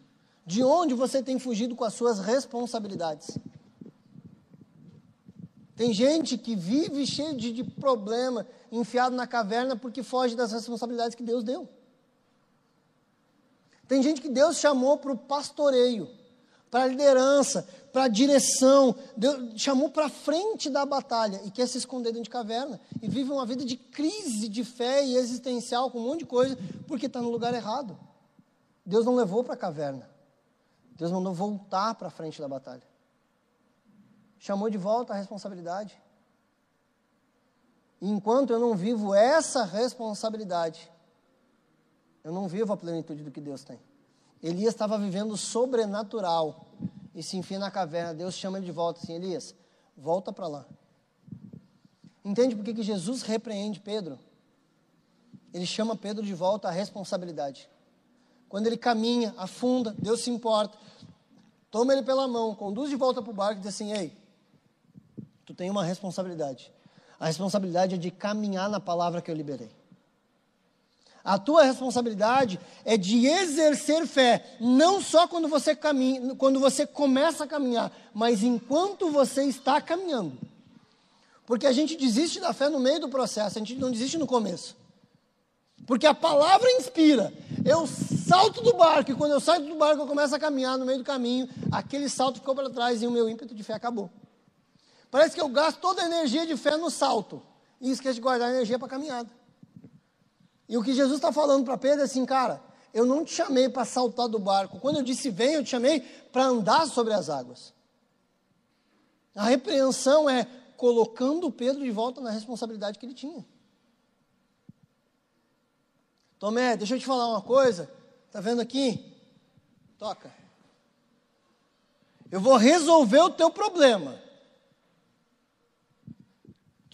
De onde você tem fugido com as suas responsabilidades? Tem gente que vive cheio de, de problema, enfiado na caverna porque foge das responsabilidades que Deus deu. Tem gente que Deus chamou para o pastoreio, para a liderança, para a direção, Deus chamou para frente da batalha e quer se esconder dentro de caverna e vive uma vida de crise de fé e existencial com um monte de coisa porque está no lugar errado. Deus não levou para a caverna, Deus mandou voltar para frente da batalha. Chamou de volta a responsabilidade. E enquanto eu não vivo essa responsabilidade, eu não vivo a plenitude do que Deus tem. Elias estava vivendo sobrenatural e se enfia na caverna. Deus chama ele de volta assim: Elias, volta para lá. Entende por que, que Jesus repreende Pedro? Ele chama Pedro de volta à responsabilidade. Quando ele caminha, afunda, Deus se importa, toma ele pela mão, conduz de volta para o barco e diz assim: Ei, tu tem uma responsabilidade. A responsabilidade é de caminhar na palavra que eu liberei. A tua responsabilidade é de exercer fé, não só quando você caminha, quando você começa a caminhar, mas enquanto você está caminhando. Porque a gente desiste da fé no meio do processo, a gente não desiste no começo. Porque a palavra inspira. Eu salto do barco, e quando eu saio do barco, eu começo a caminhar no meio do caminho, aquele salto ficou para trás e o meu ímpeto de fé acabou. Parece que eu gasto toda a energia de fé no salto e esqueço de guardar a energia para a caminhada. E o que Jesus está falando para Pedro é assim, cara, eu não te chamei para saltar do barco. Quando eu disse vem, eu te chamei para andar sobre as águas. A repreensão é colocando Pedro de volta na responsabilidade que ele tinha. Tomé, deixa eu te falar uma coisa. Está vendo aqui? Toca. Eu vou resolver o teu problema.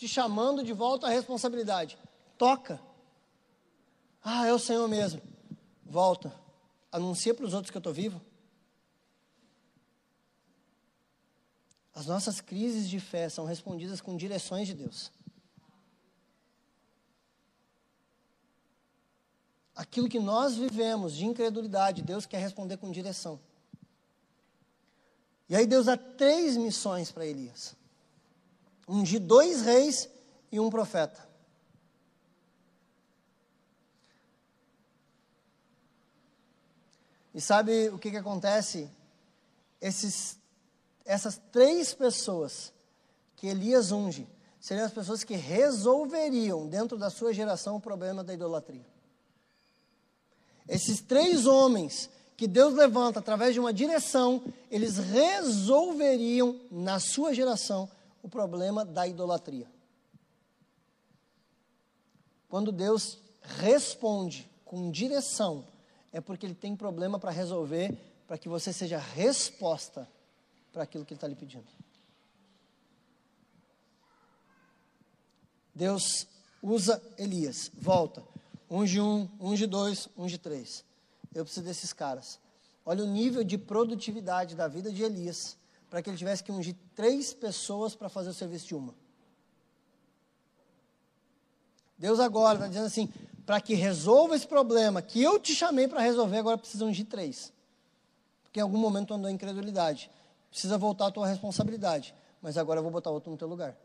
Te chamando de volta à responsabilidade. Toca. Ah, é o Senhor mesmo. Volta. Anuncia para os outros que eu estou vivo. As nossas crises de fé são respondidas com direções de Deus. Aquilo que nós vivemos de incredulidade, Deus quer responder com direção. E aí Deus dá três missões para Elias: de dois reis e um profeta. E sabe o que, que acontece? Esses, essas três pessoas que Elias unge seriam as pessoas que resolveriam, dentro da sua geração, o problema da idolatria. Esses três homens que Deus levanta através de uma direção, eles resolveriam na sua geração o problema da idolatria. Quando Deus responde com direção, é porque Ele tem problema para resolver, para que você seja resposta para aquilo que Ele está lhe pedindo. Deus usa Elias, volta, unge um, unge dois, unge três. Eu preciso desses caras. Olha o nível de produtividade da vida de Elias, para que ele tivesse que ungir três pessoas para fazer o serviço de uma. Deus agora está dizendo assim: para que resolva esse problema que eu te chamei para resolver, agora precisa ungir três. Porque em algum momento andou em incredulidade. Precisa voltar a tua responsabilidade. Mas agora eu vou botar outro no teu lugar.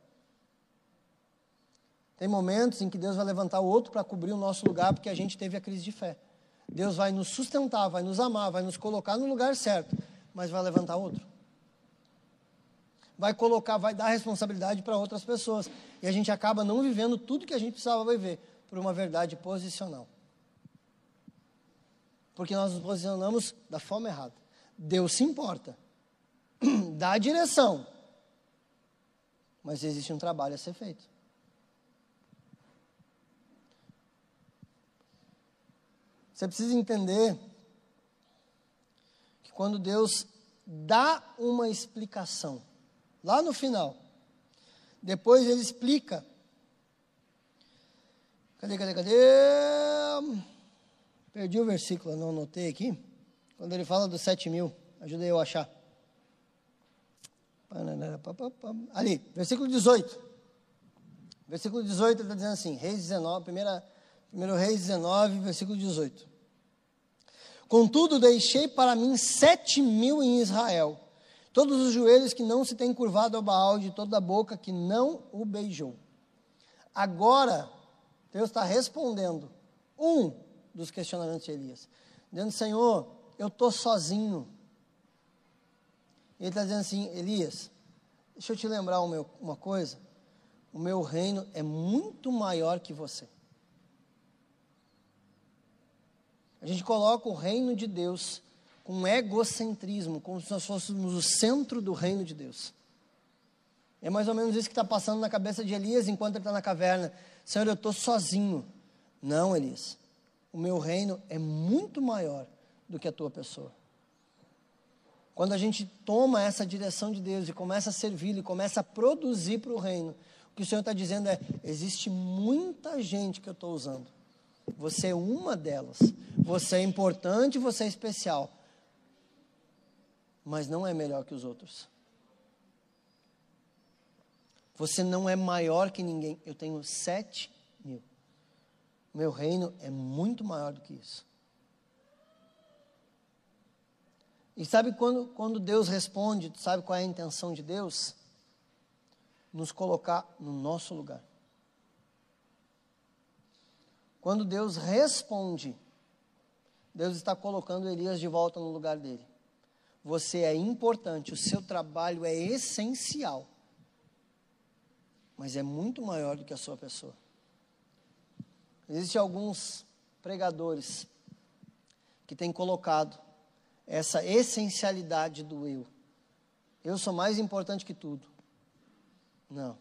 Tem momentos em que Deus vai levantar outro para cobrir o nosso lugar, porque a gente teve a crise de fé. Deus vai nos sustentar, vai nos amar, vai nos colocar no lugar certo, mas vai levantar outro. Vai colocar, vai dar responsabilidade para outras pessoas. E a gente acaba não vivendo tudo que a gente precisava viver por uma verdade posicional. Porque nós nos posicionamos da forma errada. Deus se importa, dá a direção, mas existe um trabalho a ser feito. Você precisa entender que quando Deus dá uma explicação, lá no final, depois ele explica. Cadê, cadê, cadê? Perdi o versículo, não anotei aqui. Quando ele fala dos sete mil, ajudei eu a achar. Ali, versículo 18. Versículo 18 ele está dizendo assim, Reis 19, primeira 1 Reis 19, versículo 18. Contudo, deixei para mim sete mil em Israel, todos os joelhos que não se têm curvado ao Baal, de toda a boca que não o beijou. Agora, Deus está respondendo um dos questionamentos de Elias, dizendo: Senhor, eu estou sozinho. Ele está dizendo assim: Elias, deixa eu te lembrar uma coisa, o meu reino é muito maior que você. A gente coloca o reino de Deus com egocentrismo, como se nós fôssemos o centro do reino de Deus. É mais ou menos isso que está passando na cabeça de Elias enquanto ele está na caverna. Senhor, eu estou sozinho. Não, Elias. O meu reino é muito maior do que a tua pessoa. Quando a gente toma essa direção de Deus e começa a servir e começa a produzir para o reino, o que o Senhor está dizendo é: existe muita gente que eu estou usando. Você é uma delas. Você é importante, você é especial. Mas não é melhor que os outros. Você não é maior que ninguém. Eu tenho sete mil. Meu reino é muito maior do que isso. E sabe quando, quando Deus responde, sabe qual é a intenção de Deus? Nos colocar no nosso lugar. Quando Deus responde, Deus está colocando Elias de volta no lugar dele. Você é importante, o seu trabalho é essencial, mas é muito maior do que a sua pessoa. Existem alguns pregadores que têm colocado essa essencialidade do eu. Eu sou mais importante que tudo. Não.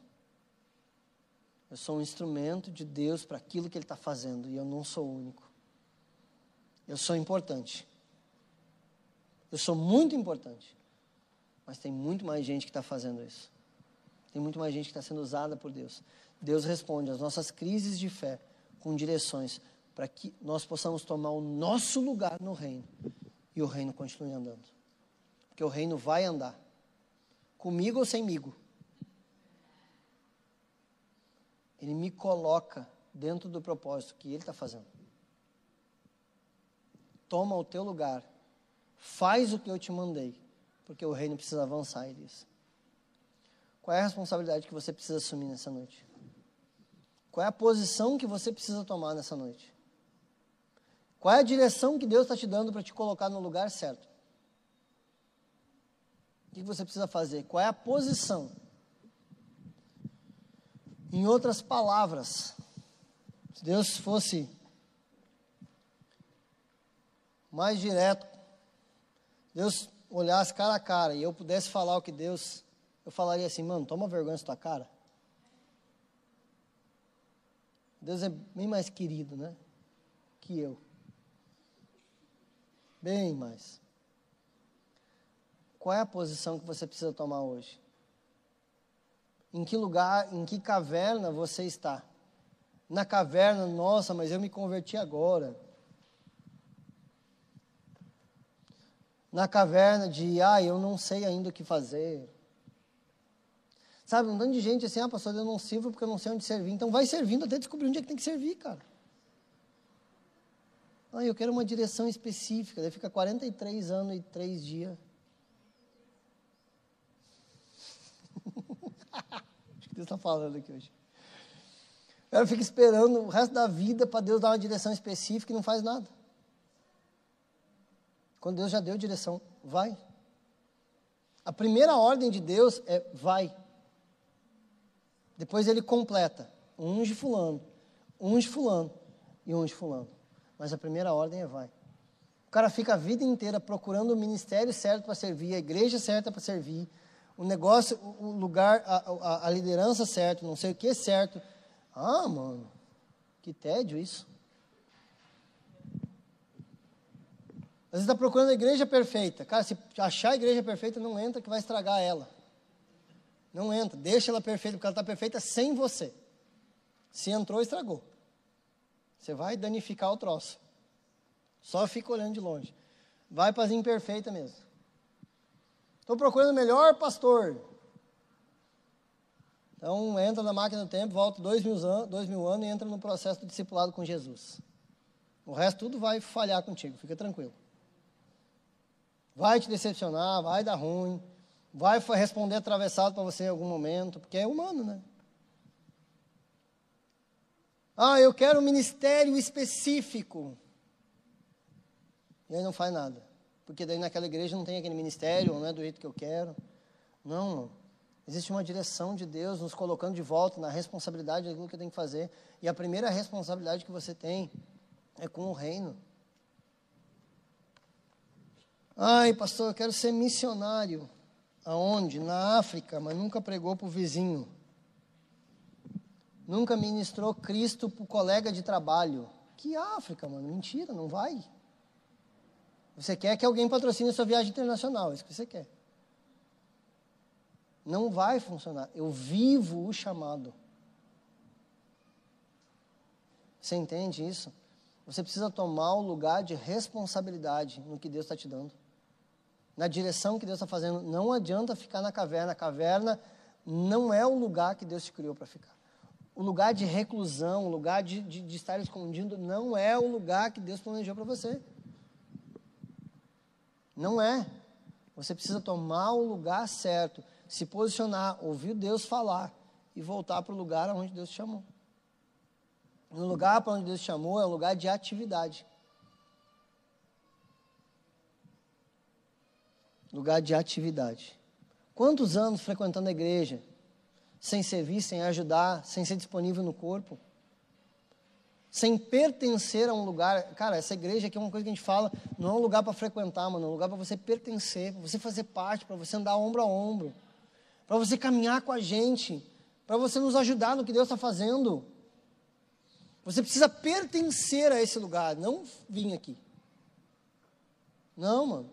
Eu sou um instrumento de Deus para aquilo que Ele está fazendo e eu não sou único. Eu sou importante. Eu sou muito importante. Mas tem muito mais gente que está fazendo isso. Tem muito mais gente que está sendo usada por Deus. Deus responde às nossas crises de fé com direções para que nós possamos tomar o nosso lugar no reino e o reino continue andando. Porque o reino vai andar, comigo ou semigo. Ele me coloca dentro do propósito que Ele está fazendo. Toma o teu lugar, faz o que eu te mandei, porque o reino precisa avançar, Elias. Qual é a responsabilidade que você precisa assumir nessa noite? Qual é a posição que você precisa tomar nessa noite? Qual é a direção que Deus está te dando para te colocar no lugar certo? O que você precisa fazer? Qual é a posição? Em outras palavras, se Deus fosse mais direto, Deus olhasse cara a cara e eu pudesse falar o que Deus, eu falaria assim, mano, toma vergonha da tua cara. Deus é bem mais querido, né? Que eu. Bem mais. Qual é a posição que você precisa tomar hoje? Em que lugar, em que caverna você está? Na caverna, nossa, mas eu me converti agora. Na caverna de, ah, eu não sei ainda o que fazer. Sabe, um tanto de gente assim, ah, pastor, eu não sirvo porque eu não sei onde servir. Então vai servindo até descobrir onde é que tem que servir, cara. Ah, eu quero uma direção específica. Daí fica 43 anos e 3 dias Acho que Deus está falando aqui hoje. Cara fica esperando o resto da vida para Deus dar uma direção específica e não faz nada. Quando Deus já deu direção, vai. A primeira ordem de Deus é vai. Depois ele completa. Unge fulano, unge fulano e unge fulano. Mas a primeira ordem é vai. O cara fica a vida inteira procurando o ministério certo para servir, a igreja certa para servir, o negócio, o lugar, a, a, a liderança certa, não sei o que certo. Ah, mano, que tédio isso. Às vezes está procurando a igreja perfeita. Cara, se achar a igreja perfeita, não entra que vai estragar ela. Não entra, deixa ela perfeita, porque ela está perfeita sem você. Se entrou, estragou. Você vai danificar o troço. Só fica olhando de longe. Vai para as imperfeitas mesmo. Estou procurando o melhor pastor. Então, entra na máquina do tempo, volta dois mil, anos, dois mil anos e entra no processo do discipulado com Jesus. O resto tudo vai falhar contigo, fica tranquilo. Vai te decepcionar, vai dar ruim, vai responder atravessado para você em algum momento, porque é humano, né? Ah, eu quero um ministério específico. E aí não faz nada porque daí naquela igreja não tem aquele ministério, não é do jeito que eu quero. Não. Existe uma direção de Deus nos colocando de volta na responsabilidade daquilo que eu tenho que fazer. E a primeira responsabilidade que você tem é com o reino. Ai, pastor, eu quero ser missionário. Aonde? Na África, mas nunca pregou para o vizinho. Nunca ministrou Cristo para o colega de trabalho. Que África, mano? Mentira, não vai. Você quer que alguém patrocine a sua viagem internacional, é isso que você quer. Não vai funcionar. Eu vivo o chamado. Você entende isso? Você precisa tomar o lugar de responsabilidade no que Deus está te dando. Na direção que Deus está fazendo. Não adianta ficar na caverna. A caverna não é o lugar que Deus te criou para ficar. O lugar de reclusão, o lugar de, de, de estar escondido, não é o lugar que Deus planejou para você. Não é. Você precisa tomar o lugar certo, se posicionar, ouvir Deus falar e voltar para o lugar onde Deus te chamou. No lugar para onde Deus te chamou é um lugar de atividade. Lugar de atividade. Quantos anos frequentando a igreja, sem servir, sem ajudar, sem ser disponível no corpo? sem pertencer a um lugar. Cara, essa igreja aqui é uma coisa que a gente fala, não é um lugar para frequentar, mano, é um lugar para você pertencer, para você fazer parte, para você andar ombro a ombro, para você caminhar com a gente, para você nos ajudar no que Deus está fazendo. Você precisa pertencer a esse lugar, não vir aqui. Não, mano.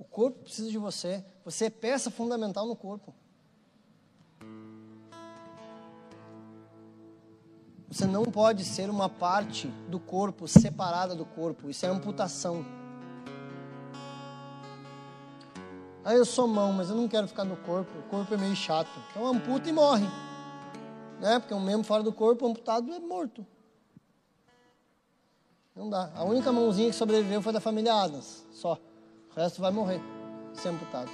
O corpo precisa de você. Você é peça fundamental no corpo. Você não pode ser uma parte do corpo separada do corpo. Isso é amputação. Ah, eu sou mão, mas eu não quero ficar no corpo. O corpo é meio chato. Então amputa e morre. Né? Porque um membro fora do corpo amputado é morto. Não dá. A única mãozinha que sobreviveu foi da família Adams. Só. O resto vai morrer. ser amputado.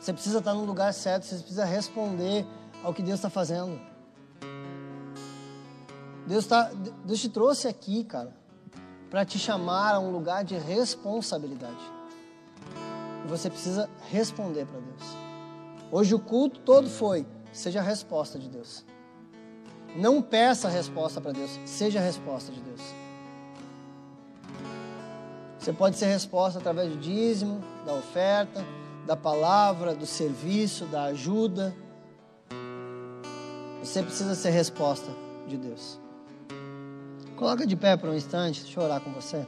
Você precisa estar no lugar certo, você precisa responder ao que Deus está fazendo. Deus, tá, Deus te trouxe aqui, cara, para te chamar a um lugar de responsabilidade. E você precisa responder para Deus. Hoje o culto todo foi, seja a resposta de Deus. Não peça a resposta para Deus, seja a resposta de Deus. Você pode ser resposta através do dízimo, da oferta, da palavra, do serviço, da ajuda. Você precisa ser resposta de Deus. Coloca de pé por um instante, deixa eu orar com você.